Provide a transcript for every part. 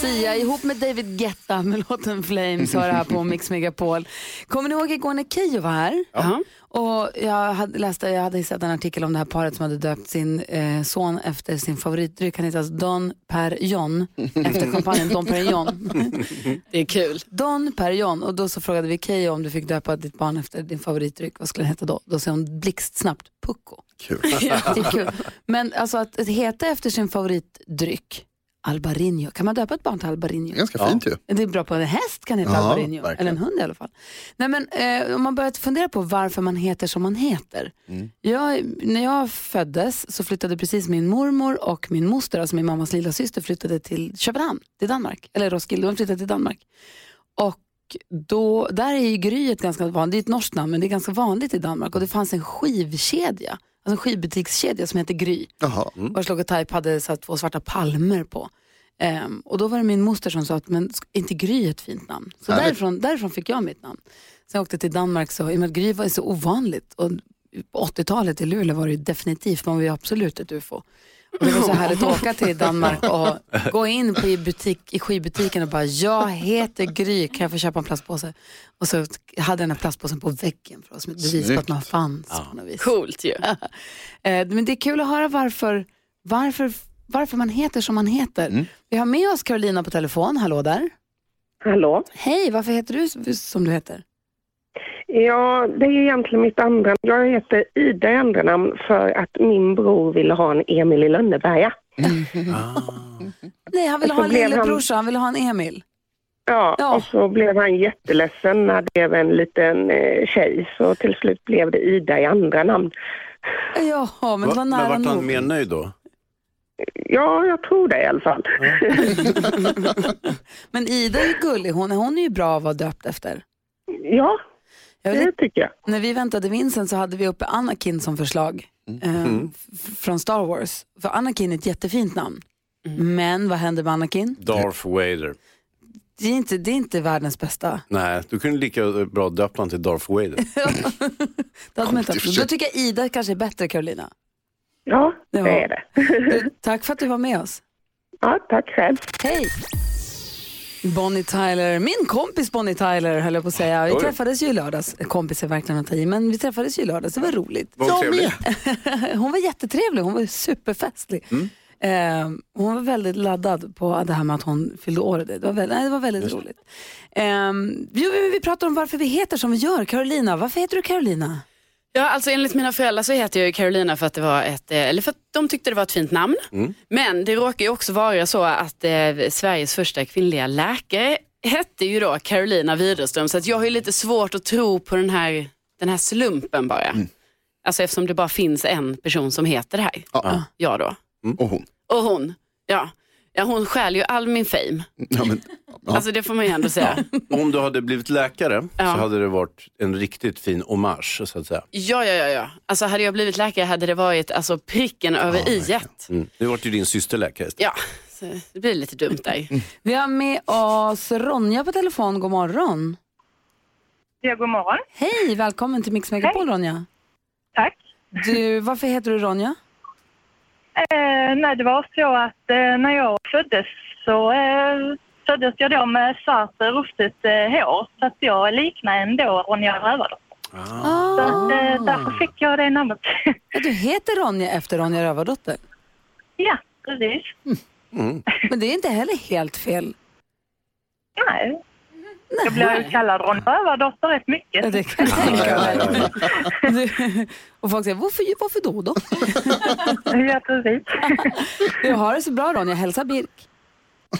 Sia ihop med David Guetta med låten Flames har det här på Mix Megapol. Kommer ni ihåg igår när Keyyo var här? Ja. Och jag hade, läste, jag hade sett en artikel om det här paret som hade döpt sin eh, son efter sin favoritdryck. Han heter alltså Don Perignon efter champagnen Don Perignon. Det är kul. Don Perignon. Och då så frågade vi Keyyo om du fick döpa ditt barn efter din favoritdryck. Vad skulle den heta då? Då sa hon blixtsnabbt Pucko. Kul. Det är kul. Men alltså att heta efter sin favoritdryck Albarinho. Kan man döpa ett barn till Albarinho? Ganska fint ju. Det är bra på en häst kan heta Ja, Albarinho. verkligen. Eller en hund i alla fall. Nej, men, eh, om man börjar fundera på varför man heter som man heter. Mm. Jag, när jag föddes så flyttade precis min mormor och min moster, alltså min mammas lilla syster flyttade till Köpenhamn, till Danmark. Eller Roskilde, de flyttade till Danmark. Och då, där är ju Gry ett ganska vanligt, det är ett norskt namn men det är ganska vanligt i Danmark. Och det fanns en skivkedja, alltså en skivbutikskedja som heter Gry. Jaha. Vars logotyp hade så två svarta palmer på. Ehm, och då var det min moster som sa att men sk- inte Gry är ett fint namn. Så Härligt. därifrån, därifrån fick jag mitt namn. Sen jag åkte till Danmark så, i och med att Gry var så ovanligt och på 80-talet i Luleå var det definitivt, man var ju absolut ett ufo. Det var så härligt att åka till Danmark och gå in på i, butik, i skivbutiken och bara, jag heter Gry, kan jag få köpa en plastpåse? Och så hade jag den här plastpåsen på väggen för oss som ett bevis på att man fanns på något vis. Coolt ju. Eh, Men det är kul att höra varför, varför, varför man heter som man heter. Vi har med oss Carolina på telefon. Hallå där. Hallå? Hej, varför heter du som du heter? Ja, det är egentligen mitt andra. Jag heter Ida i andra namn för att min bror ville ha en Emil i Lönneberga. Nej, han ville ha en lillebrorsa, han ville ha en Emil. Ja, Ja. och så blev han jätteledsen när det blev en liten eh, tjej. Så till slut blev det Ida i andra namn. Ja, men det var Va, men nära vart nog. han mer nöjd då? Ja, jag tror det i alla fall. Men Ida är ju gullig, hon, hon är ju bra att vara döpt efter. Ja, det tycker jag. när vi väntade Vincent så hade vi uppe Anakin som förslag eh, f- från Star Wars. För Anakin är ett jättefint namn. Men vad händer med Anakin? Darth Vader. Det är inte, det är inte världens bästa. Nej, du kunde lika bra döpa honom till Darth Vader. Det hade man inte haft. Då tycker jag Ida kanske är bättre, Carolina. Ja, Ja. det är det. Du, Tack för att du var med oss. Ja, tack själv. Hej! Bonnie Tyler, min kompis Bonnie Tyler höll jag på att säga. Vi träffades ju i lördags. Kompis är verkligen att ta i, men vi träffades ju i lördags. Det var roligt. Vad Jag trevligt. med. Hon var jättetrevlig, hon var superfestlig. Eh, hon var väldigt laddad på det här med att hon fyllde år. Det var väldigt, nej, det var väldigt roligt. Eh, jo, vi, vi pratar om varför vi heter som vi gör. Carolina, varför heter du Carolina? Ja, alltså enligt mina föräldrar så heter jag Carolina för att det var ett, eh, eller för att de tyckte det var ett fint namn. Men det råkar ju också vara så att eh, Sveriges första kvinnliga läkare hette ju då Carolina Widerström så att jag har ju lite svårt att tro på den här, den här slumpen bara. Alltså eftersom det bara finns en person som heter det här. Ja. Jag då. Och hon. Och hon, ja. Ja hon stjäl ju all min fame. Ja, men, ja. Alltså det får man ju ändå säga. Om du hade blivit läkare Ja. så hade det varit en riktigt fin hommage så att säga. Ja, ja, ja, ja. Alltså hade jag blivit läkare hade det varit alltså, pricken över i ett. Mm. Nu vart ju din syster läkare. Ja, så det blir lite dumt där. Vi har med oss Ronja på telefon. God morgon. Ja, god morgon. Hej, välkommen till Mix Megapol Ronja. Tack. Du, varför heter du Ronja? Eh, nej, det var så att eh, när jag föddes så eh, föddes jag då med svart rufsigt eh, hår. Så att jag liknar ändå Ronja Rövardotter. Så att, eh, därför fick jag det namnet. Ja, du heter Ronja efter Ronja Rövardotter. ja, precis. Men det är inte heller helt fel. Nej. Jag blev ju kallad Ronja Rövardotter rätt mycket. Ja, det kan jag tänka mig. Och folk säger, varför, varför då då? Ja, precis. Du har det så bra Ronja, hälsa Birk.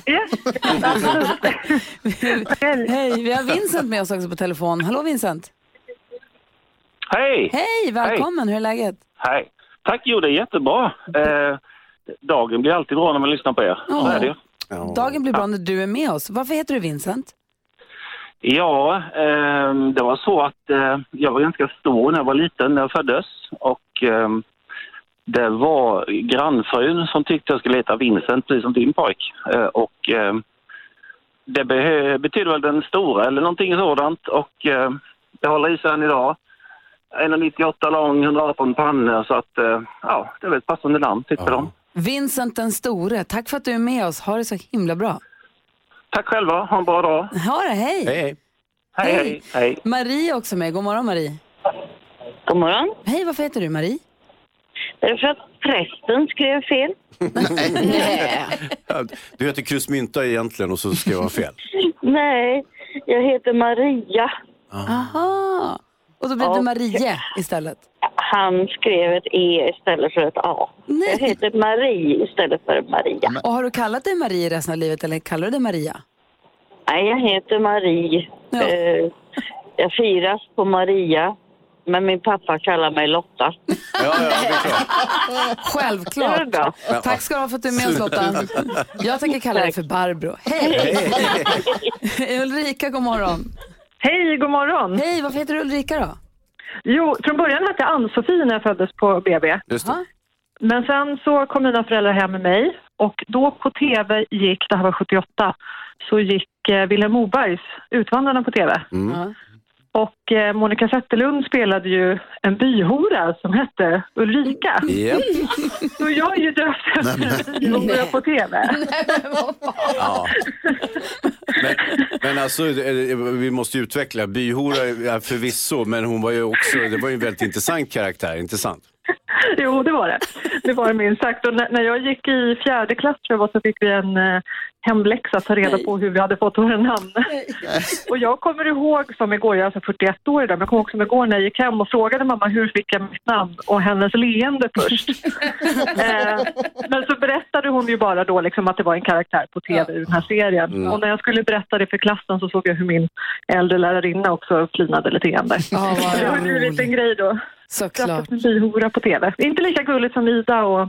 Ja. Hej, vi har Vincent med oss också på telefon. Hallå Vincent. Hej! Hej, välkommen. Hur är läget? Hej! Tack, jo det är jättebra. Eh, dagen blir alltid bra när man lyssnar på er. Så är det ju. Dagen blir bra när du är med oss. Varför heter du Vincent? Ja, eh, det var så att eh, jag var ganska stor när jag var liten, när jag föddes. Och eh, det var grannfrun som tyckte jag skulle heta Vincent, precis som din pojk. Eh, och eh, det be- betyder väl den stora eller någonting sådant. Och eh, det håller i sig än idag. 1,98 lång, 118 pannor. Så att, eh, ja, det är väl ett passande namn tyckte de. Vincent den store. Tack för att du är med oss. Ha det så himla bra. Tack själva, ha en bra dag. Ha det, hej. Hej, hej. hej. Marie är också med. God morgon Marie. God morgon. Hej, varför heter du Marie? Därför att prästen skrev fel. Ja, Du heter Krusmynta egentligen och så ska jag ha fel. Nej, jag heter Maria. Aha. Och då blev det Och- Marie istället. Han skrev ett E istället för ett A. Jag heter Marie istället för Maria. Och har du kallat dig Marie resten av livet eller kallar du dig Maria? Nej, jag heter Marie. Eh, jag firas på Maria. Men min pappa kallar mig Lotta. Självklart. Det är bra. Tack ska du ha för att du är med oss Lotta. Jag tänker kalla dig för Barbro. Hej! Ulrika, god morgon. Hej, god morgon. Hej, varför heter du Ulrika då? Jo, från början hette jag Ann-Sofie när jag föddes på BB. Just det. Men sen så kom mina föräldrar hem med mig och då på TV gick, det här var 78, så gick eh, Vilhelm Mobergs Utvandrarna på TV. Och eh, Monica Zetterlund spelade ju en byhora som hette Ulrika. Japp. Så jag är ju döpt efter en byhora på TV. Ja. Men, men alltså, eh, vi måste ju utveckla. Byhora förvisso, men hon var ju också, det var ju en väldigt intressant karaktär, inte sant? Jo, det var det. Det var det minst sagt. Och när, jag gick i fjärde klass tror jag var, så fick vi en eh, hemläxa att ta reda på hur vi hade fått våra namn. Och jag kommer ihåg som igår, jag är alltså 41 år idag, men jag kommer ihåg som igår när jag gick hem och frågade mamma hur fick jag mitt namn och hennes leende först. eh, men så berättade hon ju bara då liksom att det var en karaktär på tv i den här serien. Mm. Och när jag skulle berätta det för klassen så såg jag hur min äldre lärarinna också flinade lite grann där. Så det var ju en grej då. Såklart. En byhora på tv. Inte lika gulligt som Ida och...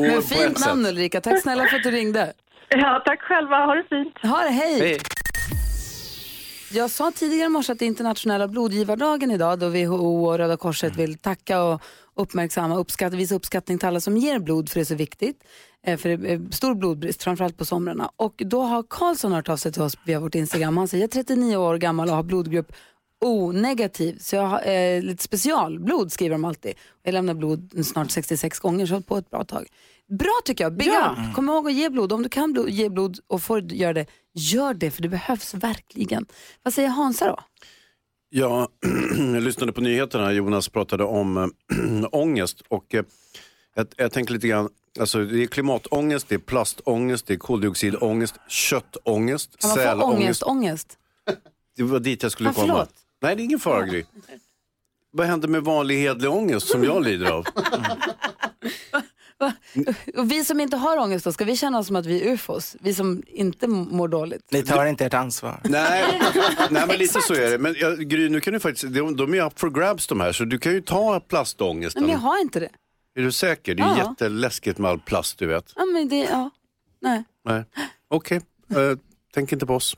Men fint namn Ulrika. Tack snälla för att du ringde. Ja, tack själva. Ha det fint. Ha det, hej. Hej. Jag sa tidigare i morse att det är internationella blodgivardagen idag då WHO och Röda Korset vill tacka och uppmärksamma, uppskatta, visa uppskattning till alla som ger blod för det är så viktigt. Eh, För det är stor blodbrist, framförallt på somrarna. Och då har Karlsson hört av sig till oss via vårt Instagram. Han säger jag är 39 år gammal och har blodgrupp O-negativ. Så jag har eh, lite specialblod skriver de alltid. Jag lämnar blod snart 66 gånger så jag har på ett bra tag. Bra tycker jag. Big Ja. up. Kom ihåg att ge blod. Om du kan blod, ge blod och får göra det, gör det för det behövs verkligen. Vad säger Hansa då? Ja, jag lyssnade på nyheterna. Jonas pratade om äh, ångest. Och, äh, jag, jag tänker lite grann, alltså, det är klimatångest, det är plastångest, det är koldioxidångest, köttångest, Kan man få sälångest. ångest, ångest? Det var dit jag skulle Ah, komma. Nej, det är ingen fara Gry. Vad händer med vanlig hedlig ångest som jag lider av? Och vi som inte har ångest då, ska vi känna oss som att vi är ufos? Vi som inte mår dåligt? Ni tar inte ert ansvar. Nej, nej men lite så är det. Men ja, Gry, nu kan du faktiskt, de, de är up for grabs de här, så du kan ju ta plastångesten. Nej, men jag har inte det. Är du säker? Det är Ja. jätteläskigt med all plast, du vet. Ja, men det, ja. Nej. Nej. Okej, Eh, tänk inte på oss.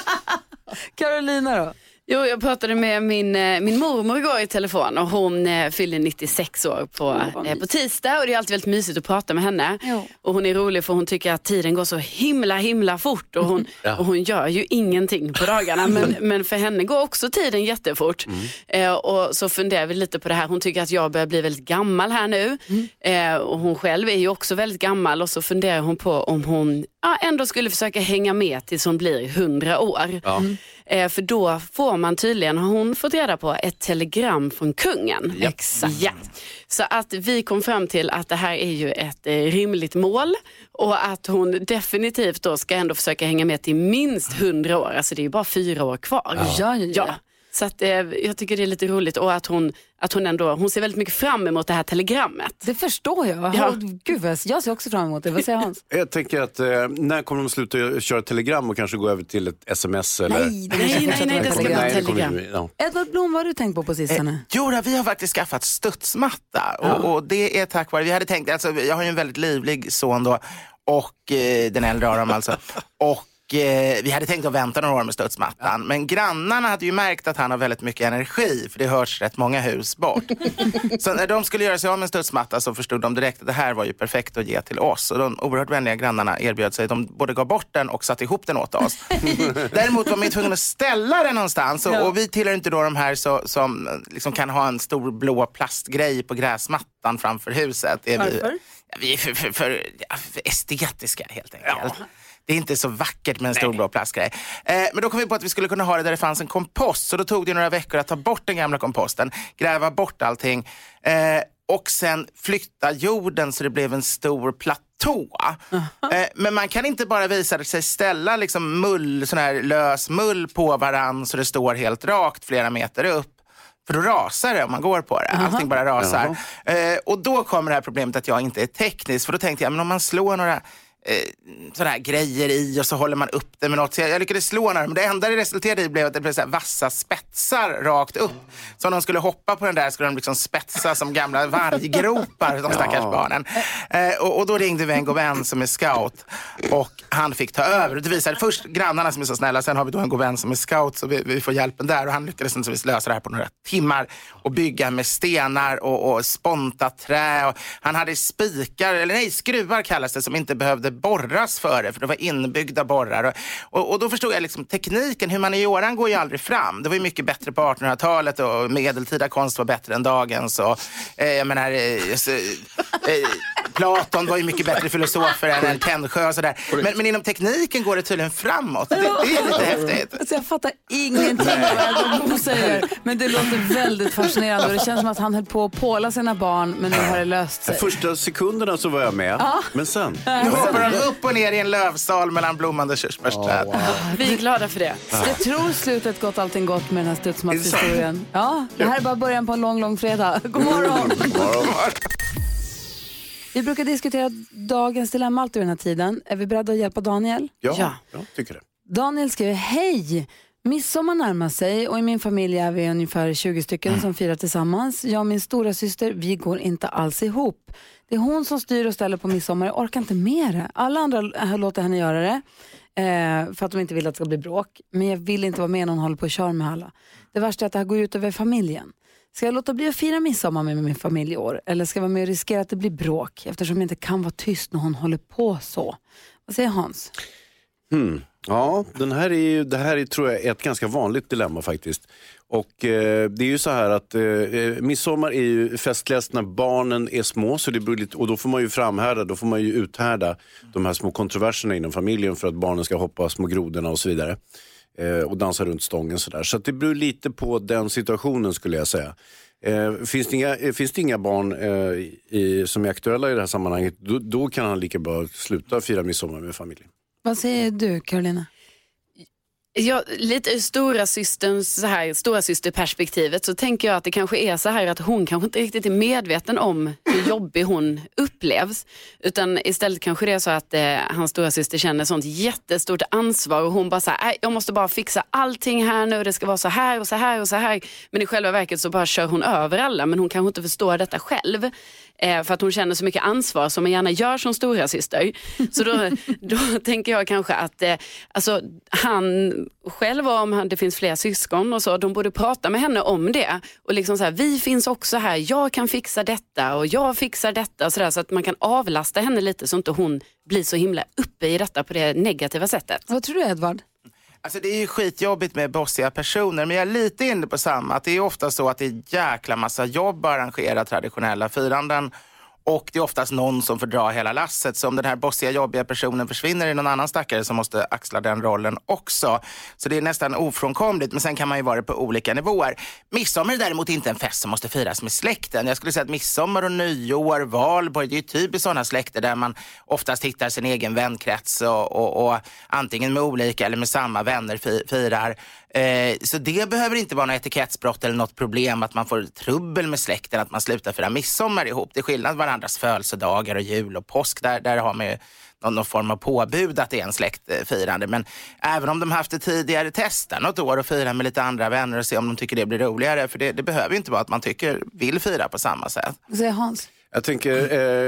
Carolina då? Jo, jag pratade med min, eh, min mormor igår i telefon och hon eh, fyller 96 år på, eh, på tisdag och det är alltid väldigt mysigt att prata med henne. Och hon är rolig för hon tycker att tiden går så himla himla fort och hon, Ja. och hon gör ju ingenting på dagarna men, men för henne går också tiden jättefort. Eh, och så funderar vi lite på det här, hon tycker att jag börjar bli väldigt gammal här nu eh, och hon själv är ju också väldigt gammal och så funderar hon på om hon ja, ändå skulle försöka hänga med tills hon blir 100 år. Ja. Eh, för då får man tydligen, har hon fått reda på, ett telegram från kungen. Exakt. Ja. Så att vi kom fram till att det här är ju ett eh, rimligt mål och att hon definitivt då ska ändå försöka hänga med till minst 100 år. Alltså det är ju bara fyra år kvar. Ja, ja, ja. Så att, eh, jag tycker det är lite roligt och att hon, att hon ändå, hon ser väldigt mycket fram emot det här telegrammet. Det förstår jag. Ja. Gud, jag ser också fram emot det. Vad säger Hans? Jag tänker att eh, när kommer de sluta köra telegram och kanske gå över till ett sms? Eller? Nej, det fortsätta vara telegram. Nej, det kommer inte- ja. Edvard Blom, vad har du tänkt på på sistone? Jo, då, vi har faktiskt skaffat studsmatta och, och det är tack vare, vi hade tänkt, alltså, jag har ju en väldigt livlig son då och eh, den äldre av dem alltså. Och eh, vi hade tänkt att vänta några år med studsmattan. Men grannarna hade ju märkt att han har väldigt mycket energi för det hörs rätt många hus bort. så när de skulle göra sig av med en studsmatta så förstod de direkt att det här var ju perfekt att ge till oss. Och de oerhört vänliga grannarna erbjöd sig de både gav bort den och satte ihop den åt oss. Däremot var man ju tvungen att ställa den någonstans och, Ja. och vi tillhör inte då de här så, som liksom kan ha en stor blå plastgrej på gräsmattan framför huset. Är vi, Varför? Ja, vi är för, för, för, ja, för estetiska helt enkelt. Det är inte så vackert med en stor blå plastgrej. Eh, men då kom vi på att vi skulle kunna ha det där det fanns en kompost. Så då tog det några veckor att ta bort den gamla komposten, gräva bort allting eh, och sen flytta jorden så det blev en stor platå. Eh, men man kan inte bara visa sig ställa liksom mull, sån här lös mull på varann så det står helt rakt flera meter upp. För då rasar det om man går på det. Allting bara rasar. Eh, och då kommer det här problemet att jag inte är teknisk. För då tänkte jag, men om man slår några sådana här grejer i och så håller man upp det med något. Så jag, jag lyckades slå några, men det enda det resulterade i blev att det blev så här vassa spetsar rakt upp. Så om de skulle hoppa på den där skulle de liksom spetsa som gamla varggropar, de stackars Ja. barnen. Eh, och, och då ringde vi en god vän som är scout och han fick ta över. Och det visade först grannarna som är så snälla, sen har vi då en god vän som är scout så vi, vi får hjälpen där. Och han lyckades inte lösa det här på några timmar och bygga med stenar och, och sponta trä. Och han hade spikar, eller nej, skruvar kallas det, som inte behövde borras för det, för det var inbyggda borrar. Och, och, och då förstod jag liksom tekniken, humanioran går ju aldrig fram. Det var ju mycket bättre på 1800-talet och medeltida konst var bättre än dagens. Och, eh, jag menar, eh, så, eh, Platon var ju mycket bättre filosofer än än Tännsjö och sådär. Men, men inom tekniken går det tydligen framåt. Det, det är lite häftigt. Alltså jag fattar ingenting av vad Blom säger, men det låter väldigt fascinerande och det känns som att han höll på att påla sina barn, men nu har det löst sig. Första sekunderna så var jag med, Ja. men sen? Nu hoppar de upp och ner i en lövsal mellan blommande körsbärsträd. Vi är glada för det. Jag tror slutet gått allting gott med den här studsmattshistorien. Ja, det här är bara början på en lång, lång fredag. God morgon! Vi brukar diskutera dagens dilemma alltid vid den här tiden. Är vi beredda att hjälpa Daniel? Ja, jag tycker det. Daniel skriver, hej! Midsommar närmar sig och i min familj är vi ungefär 20 stycken som firar tillsammans. Jag och min stora syster, vi går inte alls ihop. Det är hon som styr och ställer på midsommar, jag orkar inte med det. Alla andra låter henne göra det eh, för att de inte vill att det ska bli bråk. Men jag vill inte vara med när hon håller på och kör med alla. Det värsta är att det här går ut över familjen. Ska jag låta bli att fira midsommar med min familj i år? Eller ska jag vara med och riskera att det blir bråk eftersom jag inte kan vara tyst när hon håller på så? Vad säger Hans? Mm. Ja, den här är ju, det här är, tror jag är ett ganska vanligt dilemma faktiskt. Och eh, det är ju så här att eh, eh, midsommar är ju festligast när barnen är små så det blir lite, och då får man ju framhärda, då får man ju uthärda de här små kontroverserna inom familjen för att barnen ska hoppa små grodorna och så vidare. Eh, och dansa runt stången sådär. Så att det beror lite på den situationen skulle jag säga. Eh, finns, det inga, eh, finns det inga barn eh, i, som är aktuella i det här sammanhanget, då, då kan han lika bra sluta fira midsommar med familjen. Vad säger du, Karolina? Ja, lite ur stora systerns, så här, stora systerperspektivet så tänker jag att det kanske är så här att hon kanske inte riktigt är medveten om hur jobbig hon upplevs. Utan istället kanske det är så att eh, hans stora syster känner sånt jättestort ansvar och hon bara så här, äh, jag måste bara fixa allting här nu, det ska vara så här och så här och så här. Men i själva verket så bara kör hon över alla men hon kanske inte förstår detta själv. Eh, för att hon känner så mycket ansvar som man gärna gör som stora syster. Så då, då tänker jag kanske att eh, alltså, han själv och om han, det finns fler syskon och så, de borde prata med henne om det. Och liksom så här, vi finns också här, jag kan fixa detta och jag fixar detta. Så, där, så att man kan avlasta henne lite så inte hon blir så himla uppe i detta på det negativa sättet. Vad tror du Edvard? Alltså det är ju skitjobbigt med bossiga personer, men jag är lite inne på samma. Att det är ofta så att det är jäkla massa jobb att arrangera traditionella firanden. Och det är oftast någon som får dra hela lasset. Så om den här bossiga, jobbiga personen försvinner är det någon annan stackare som måste axla den rollen också. Så det är nästan ofrånkomligt. Men sen kan man ju vara det på olika nivåer. Midsommar är däremot inte en fest som måste firas med släkten. Jag skulle säga att midsommar och nyår, valborg, det är ju typiskt sådana släkter där man oftast hittar sin egen vänkrets och, och, och antingen med olika eller med samma vänner firar. Eh, så det behöver inte vara något etikettsbrott eller något problem att man får trubbel med släkten, att man slutar fira midsommar ihop. Det är skillnad varandras födelsedagar och jul och påsk. Där, där har man ju någon, någon form av påbud att det är en släktfirande. Men även om de haft det tidigare, testa något år och fira med lite andra vänner och se om de tycker det blir roligare. För det, det behöver ju inte vara att man tycker, vill fira på samma sätt. Vad säger Hans? Jag tänker,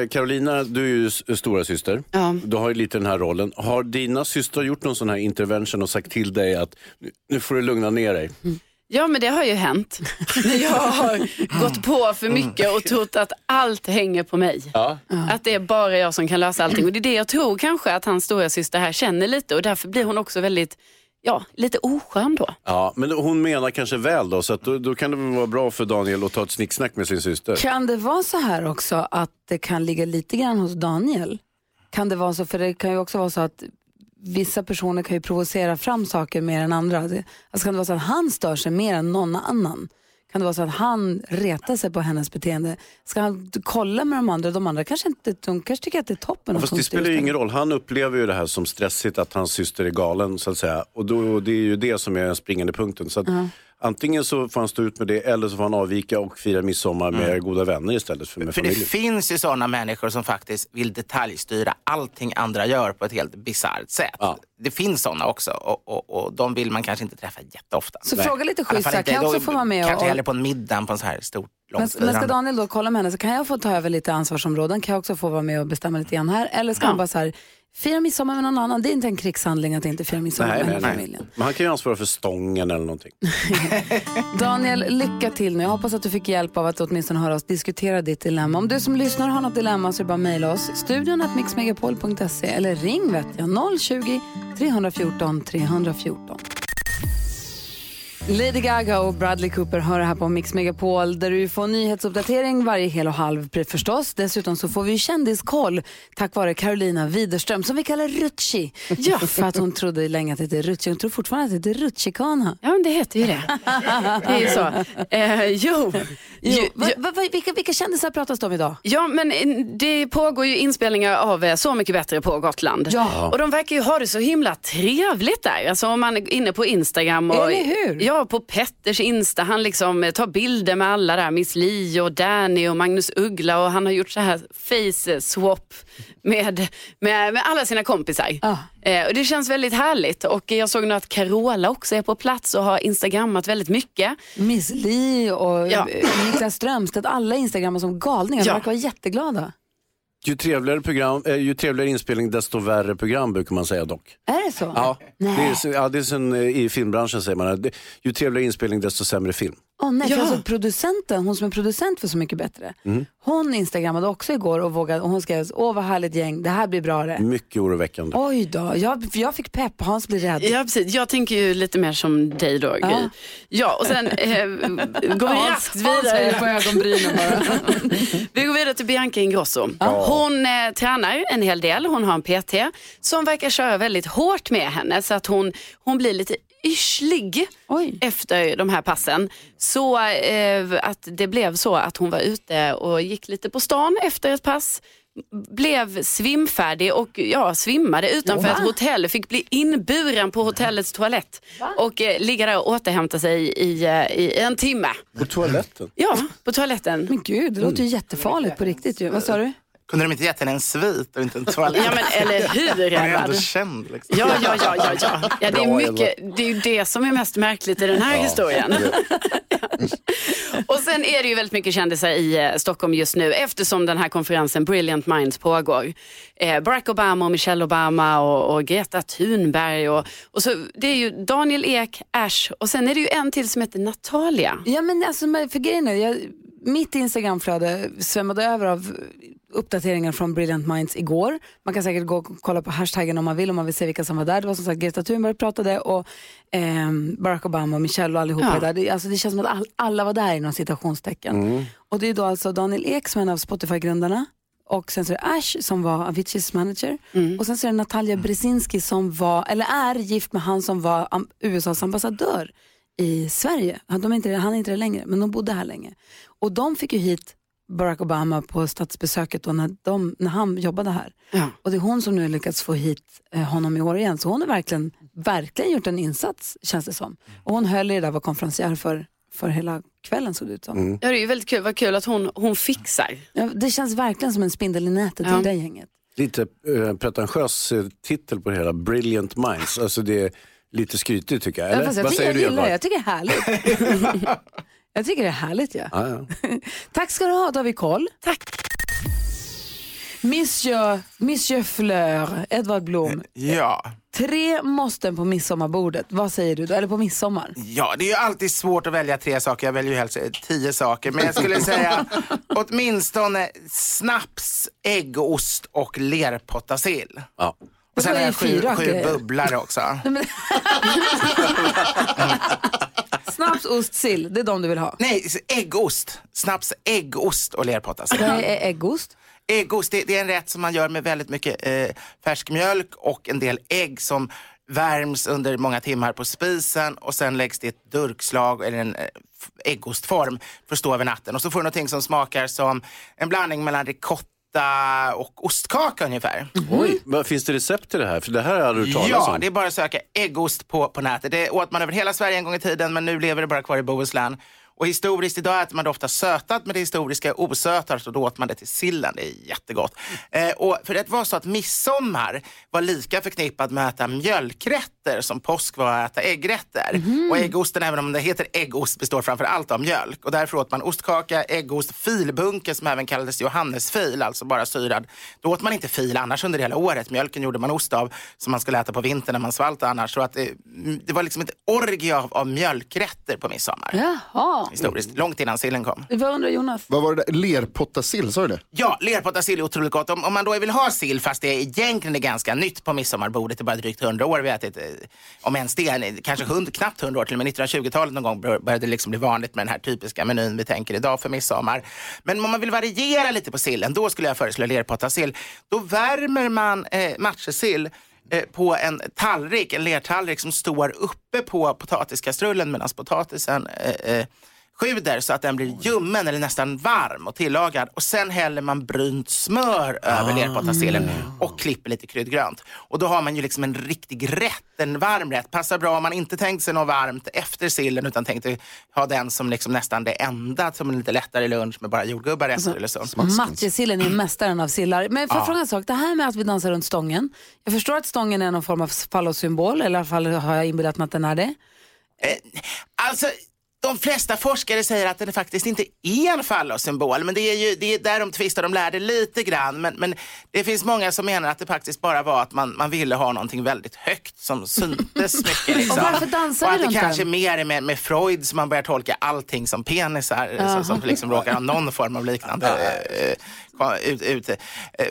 eh, Carolina, du är ju stora syster. Du har ju lite den här rollen. Har dina systrar gjort någon sån här intervention och sagt till dig att "Nu- får du lugna ner dig? Ja, men det har ju hänt. När jag har gått på för mycket och trott att allt hänger på mig. Ja. Att det är bara jag som kan lösa allting. Och det är det jag tror kanske att hans stora syster här känner lite och därför blir hon också väldigt, ja, lite oskön då. Ja, men hon menar kanske väl då, så att då, då kan det väl vara bra för Daniel att ta ett snicksnack med sin syster. Kan det vara så här också att det kan ligga lite grann hos Daniel? Kan det vara så, för det kan ju också vara så att vissa personer kan ju provocera fram saker mer än andra. Alltså kan det vara så att han stör sig mer än någon annan? Kan det vara så att han retar sig på hennes beteende? Ska han kolla med de andra? De andra kanske inte, de kanske tycker att det är toppen. Ja, fast det spelar ju ingen roll. Han upplever ju det här som stressigt att hans syster är galen så att säga. Och då, det är ju det som är den springande punkten. Så att Antingen så får han stå ut med det eller så får han avvika och fira midsommar med goda vänner istället för med För det familjen. finns ju sådana människor som faktiskt vill detaljstyra allting andra gör på ett helt bisarrt sätt. Det finns sådana också och, och, och de vill man kanske inte träffa jätteofta. Så fråga lite schysst, kan jag också få vara med och- Kanske hellre på en middag på en så här stort, Men, långt men ska. Daniel då kolla med henne så kan jag få ta över lite ansvarsområden? Kan jag också få vara med och bestämma lite grann här? Eller ska han bara så här, fira midsommar med någon annan? Det är inte en krigshandling att inte fira midsommar Nej, med nej, nej. familjen. Men han kan ju ansvara för stången eller någonting. Daniel, lycka till nu. Jag hoppas att du fick hjälp av att åtminstone höra oss diskutera ditt dilemma. Om du som lyssnar har något dilemma så är det bara att mejla oss. Studion att mixmegapol.se eller ring vet jag 020 314 314. Lady Gaga och Bradley Cooper hör här på Mix Megapol där du får nyhetsuppdatering varje hel och halv förstås. Dessutom så får vi kändiskoll tack vare Carolina Widerström som vi kallar Rutschi. Ja. För att hon trodde länge att det heter Rutschi. Hon tror fortfarande att det heter Rutschikana. Ja, men det heter ju det. Det är ju så. Eh, jo. Jo, va, va, va, vilka, vilka kändisar pratas det om idag? Ja, men eh, det pågår ju inspelningar av eh, Så mycket bättre på Gotland. Ja. Och de verkar ju ha det så himla trevligt där. Alltså om man är inne på Instagram. Och, Eller hur? Ja, på Petters Insta. Han liksom eh, tar bilder med alla där. Miss Li och Danny och Magnus Uggla. Och han har gjort så här face swap med, med, med alla sina kompisar. Eh, och det känns väldigt härligt. Och jag såg nu att Carola också är på plats och har instagrammat väldigt mycket. Miss Li och Ja. eh, Niklas Strömstedt, alla instagrammar som galningar. De Ja. verkar vara jätteglada. Ju trevligare, program, eh, ju trevligare inspelning desto värre program brukar man säga dock. Är det så? Ja, det Nej. är, så- ja, det är sen, eh, i filmbranschen säger man det, ju trevligare inspelning desto sämre film. Åh nej, för Ja. alltså producenten, hon som är producent för Så mycket bättre, Mm. hon instagrammade också igår och, vågade, och hon skrev åh vad härligt gäng, det här blir bra det. Mycket oroväckande. Oj då, jag, för jag fick pepp, Hans blir rädd. Ja, precis. Jag tänker ju lite mer som dig då, Gry. Ja. Ja, och sen eh, går vi Hans- raskt Hans vidare. höjer på ögonbrynen bara. vi går vidare till Bianca Ingrosso. Hon eh, tränar en hel del, hon har en PT som verkar köra väldigt hårt med henne så att hon, hon blir lite yrslig efter de här passen. Så eh, att det blev så att hon var ute och gick lite på stan efter ett pass blev svimfärdig och ja, svimmade utanför Va? ett hotell. Fick bli inburen på hotellets toalett och eh, ligga där och återhämta sig i, eh, i en timme. På toaletten? Ja, på toaletten. Men gud, det låter ju jättefarligt på riktigt ju. Vad sa du? Kunde de inte gett henne en svit och inte en toalett? Ja, men eller hur, Man är ändå Edvard? känd. Liksom. Ja, ja, ja, ja, ja. ja det, är mycket, det är ju det som är mest märkligt i den här Ja, historien. Och sen är det ju väldigt mycket kändisar i eh, Stockholm just nu eftersom den här konferensen Brilliant Minds pågår. Eh, Barack Obama och Michelle Obama och, och Greta Thunberg och, och så det är ju Daniel Ek, Ash och sen är det ju en till som heter Natalia. Ja men alltså för grejen är, jag, mitt Instagramflöde svämmade över av uppdateringar från Brilliant Minds igår. Man kan säkert gå och kolla på hashtaggen om man vill, om man vill se vilka som var där. Det var som sagt Greta Thunberg pratade och ehm, Barack Obama och Michelle och allihopa Ja. är där. Det, alltså, det känns som att all, alla var där inom citationstecken. Och det är då alltså Daniel Ek som är en av Spotify-grundarna och sen så är det Ash som var Aviciis manager och sen så är det Natalia Brzezinski som var, eller är gift med han som var USAs ambassadör i Sverige. Han, de är inte, han är inte det längre, men de bodde här länge. Och de fick ju hit Barack Obama på statsbesöket då när, de, när han jobbade här. Och det är hon som nu har lyckats få hit eh, honom i år igen. Så hon är verkligen verkligen gjort en insats känns det som. Och hon höll i det där, var konferencier för, för hela kvällen såg det ut som. Ja, det är ju väldigt kul, vad kul att hon, hon fixar. Ja, det känns verkligen som en spindel i nätet Ja. i det gänget. Lite eh, pretentiös titel på det hela, Brilliant Minds. Alltså det är lite skrytigt tycker jag. Ja, Eller? fast jag, Vad tycker, säger jag du gillar det, jag tycker det är härligt. jag tycker det är härligt ja. Ja, ja. Tack ska du ha, då har vi koll. Tack. Monsieur, Monsieur Fleur, Edvard Blom. Ja. Tre måsten på midsommarbordet. Vad säger du då? Eller på midsommar? Ja, det är ju alltid svårt att välja tre saker. Jag väljer ju helst eh, tio saker. Men jag skulle säga åtminstone snaps, äggost och lerpottasill. Ja. Och sen har jag sju, fyra sju bubblare också. Snaps, ost, sill. Det är de du vill ha. Nej, äggost. Snaps, äggost och lerpottasill. Vad är äggost? Äggost, det, det är en rätt som man gör med väldigt mycket eh, färsk mjölk och en del ägg som värms under många timmar på spisen och sen läggs det i ett durkslag eller en eh, äggostform för att stå över natten. Och så får du någonting som smakar som en blandning mellan ricotta och ostkaka ungefär. Oj, men finns det recept till det här? För det här har jag aldrig hört talas Ja, om. det är bara att söka äggost på, på nätet. Det åt man över hela Sverige en gång i tiden, men nu lever det bara kvar i Bohuslän. Och historiskt, idag äter man det ofta sötat, men det historiska är osötat, så då åt man det till sillen. Det är jättegott. Eh, och för det var så att midsommar var lika förknippad med att äta mjölkrätter som påsk var att äta äggrätter. Och äggosten, även om det heter äggost, består framför allt av mjölk. Och därför åt man ostkaka, äggost, filbunke som även kallades johannesfil, alltså bara syrad. Då åt man inte fil annars under hela året. Mjölken gjorde man ost av som man skulle äta på vintern när man svalt annars. Så att det, det var liksom ett orgie av, av mjölkrätter på midsommar. Jaha. Historiskt, långt innan sillen kom. Vad undrar Jonas? Vad var det där? Lerpottasill, sa du det? Ja, lerpottasill är otroligt gott. Om, om man då vill ha sill, fast det egentligen är ganska nytt på midsommarbordet, det är bara drygt 100 år vi har ätit, eh, om ens det, kanske 100, knappt 100 år, till och med 1920-talet någon gång började det liksom bli vanligt med den här typiska menyn vi tänker idag för midsommar. Men om man vill variera lite på sillen, då skulle jag föreslå lerpottasill. Då värmer man eh, matjessill eh, på en tallrik, en lertallrik som står uppe på potatiskastrullen medan potatisen eh, eh sjuder så att den blir ljummen eller nästan varm och tillagad. Och sen häller man brynt smör över lerpottasillen och klipper lite kryddgrönt. Och då har man ju liksom en riktig rätt, en varm rätt. Passar bra om man inte tänkt sig något varmt efter sillen utan tänkte ha den som liksom nästan det enda som en lite lättare lunch med bara jordgubbar efter eller så. Matjessillen är mästaren av sillar. Men får jag Ja. fråga en sak? Det här med att vi dansar runt stången. Jag förstår att stången är någon form av fallossymbol, eller i alla fall har jag inbillat mig att den är det. Alltså, de flesta forskare säger att den faktiskt inte är en fallossymbol, men det är ju det är där de tvistar, de lärde lite grann. Men, men det finns många som menar att det faktiskt bara var att man, man ville ha någonting väldigt högt som syntes mycket. Liksom. Och varför dansar Och att det kanske den? mer är med, med Freud som man börjar tolka allting som penisar, Ja. så, som liksom råkar ha någon form av liknande eh, ut, ut, eh,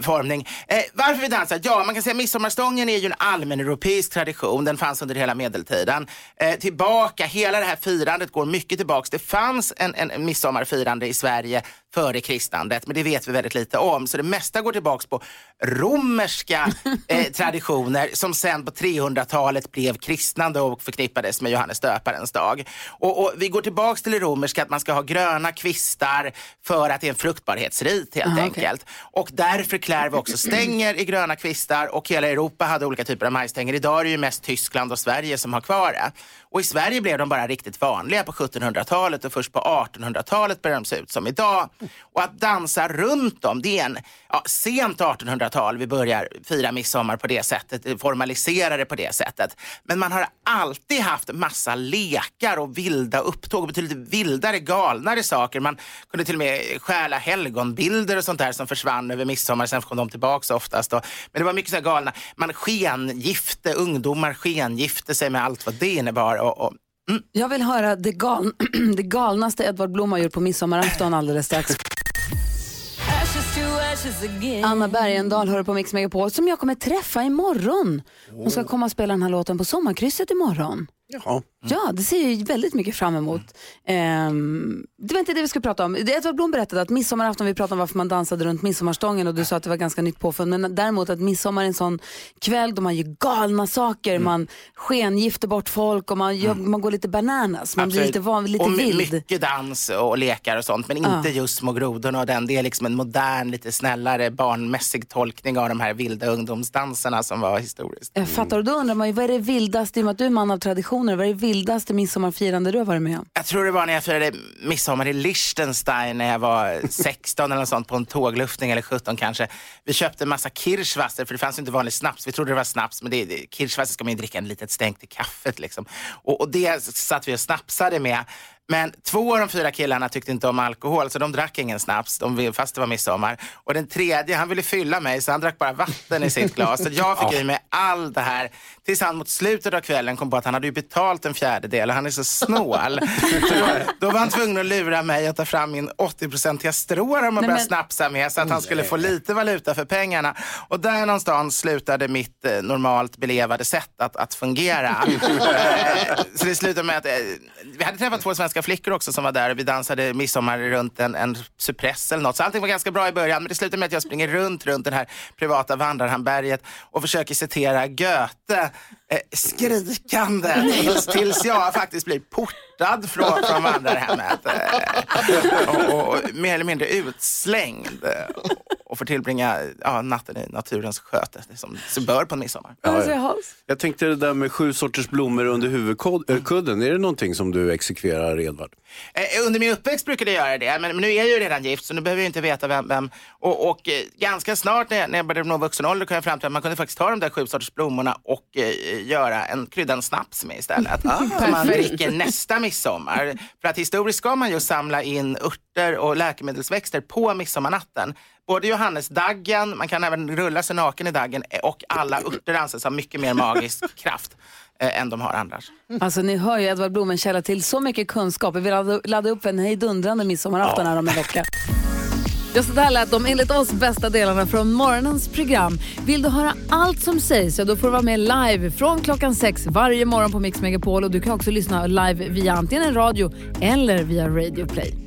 formning. Eh, varför vi dansar? Ja, man kan säga midsommarstången är ju en allmän europeisk tradition. Den fanns under hela medeltiden. Eh, tillbaka, hela det här firandet går mycket tillbaks. Det fanns en, en midsommarfirande i Sverige före kristnandet, men det vet vi väldigt lite om. Så det mesta går tillbaks på romerska eh, traditioner som sen på 300-talet blev kristnande och förknippades med Johannes döparens dag. Och, och vi går tillbaks till det romerska att man ska ha gröna kvistar för att det är en fruktbarhetsrit helt Aha, enkelt. Och därför klär vi också stänger i gröna kvistar och hela Europa hade olika typer av majstänger. Idag är det ju mest Tyskland och Sverige som har kvar det. Och i Sverige blev de bara riktigt vanliga på 1700-talet och först på 1800-talet började de se ut som idag. Och att dansa runt dem, det är en ja, sent 1800-tal vi börjar fira midsommar på det sättet, formalisera det på det sättet. Men man har alltid haft massa lekar och vilda upptåg, betydligt vildare, galnare saker. Man kunde till och med stjäla helgonbilder och sånt där som försvann över midsommar, sen kom de tillbaka oftast. Då. Men det var mycket så här galna, man skengifte, ungdomar skengifte sig med allt vad det innebar. Och, och, Mm. Jag vill höra det, gal det galnaste Edvard Blom har gjort på midsommarafton alldeles strax. Anna Bergendahl hör på Mix Megapol som jag kommer träffa imorgon. Hon ska komma och spela den här låten på sommarkrysset imorgon. Jaha. Ja, det ser jag väldigt mycket fram emot. Ehm, det var inte det vi skulle prata om. Edvard Blom berättade att midsommarafton, vi pratade om varför man dansade runt midsommarstången och du sa att det var ganska nytt påfund. Men däremot att midsommar är en sån kväll då man gör galna saker, Mm. man skengifter bort folk och man, gör, man går lite bananas. Man blir Absolut. lite, van, lite och vild. mycket dans och lekar och sånt, men inte Ja. just små grodorna och den. Det är liksom en modern, lite snällare, barnmässig tolkning av de här vilda ungdomsdanserna som var historiskt. Jag fattar och då undrar man ju, vad är det vildaste, i och med att du är man av traditioner, vad är det vildaste midsommarfirande du har varit med om? Jag tror det var när jag firade midsommar i Liechtenstein när jag var 16 eller något sånt på en tågluftning eller 17 kanske. Vi köpte en massa kirschwasser för det fanns ju inte vanlig snaps. Vi trodde det var snaps men det, det, kirschwasser ska man ju dricka en litet stänk till kaffet liksom. Och, och det satt vi och snapsade med. Men två av de fyra killarna tyckte inte om alkohol så de drack ingen snaps de, fast det var midsommar. Och den tredje han ville fylla mig så han drack bara vatten i sitt glas. Så jag fick i mig allt det här tills han mot slutet av kvällen kom på att han hade ju betalt en fjärdedel och han är så snål. så då, var han tvungen att lura mig att ta fram min 80-procentiga strårom och börja men- snapsa med så att han skulle få lite valuta för pengarna. Och där någonstans slutade mitt eh, normalt belevade sätt att, att fungera. Eh, så det slutade med att eh, vi hade träffat två svenska flickor också som var där och vi dansade midsommar runt en, en Cypress eller något. Så allting var ganska bra i början men det slutade med att jag springer runt, runt det här privata vandrarhamnberget och försöker citera Goethe eh, skrikande tills, tills jag faktiskt blir portad från, från vandrarhemmet. Eh, och, och, och mer eller mindre utslängd och får tillbringa ja, natten i naturens sköte som sig bör på en midsommar. Alltså, Jag tänkte det där med sju sorters blommor under huvudkudden. Är det någonting som du exekverar, Edvard? Eh, Under min uppväxt brukade jag göra det, men, nu är jag ju redan gift så nu behöver jag inte veta vem. vem. Och, och eh, ganska snart när jag, när jag började nå vuxen ålder kom jag fram till att man kunde faktiskt ta de där sju sorters blommorna och eh, göra en kryddan snaps med istället. som man dricker nästa midsommar. För att historiskt ska man ju samla in örter och läkemedelsväxter på midsommarnatten. Både Johannesdaggen, man kan även rulla sig naken i daggen och alla örter anses ha mycket mer magisk kraft eh, än de har annars. Alltså ni hör ju Edvard Blom en källa till så mycket kunskap. Vi vill ladda, ladda upp en hejdundrande midsommarafton här om en vecka. Just det här lät de enligt oss bästa delarna från morgonens program. Vill du höra allt som sägs så då får du vara med live från klockan sex varje morgon på Mix Megapol och du kan också lyssna live via antingen radio eller via Radio Play.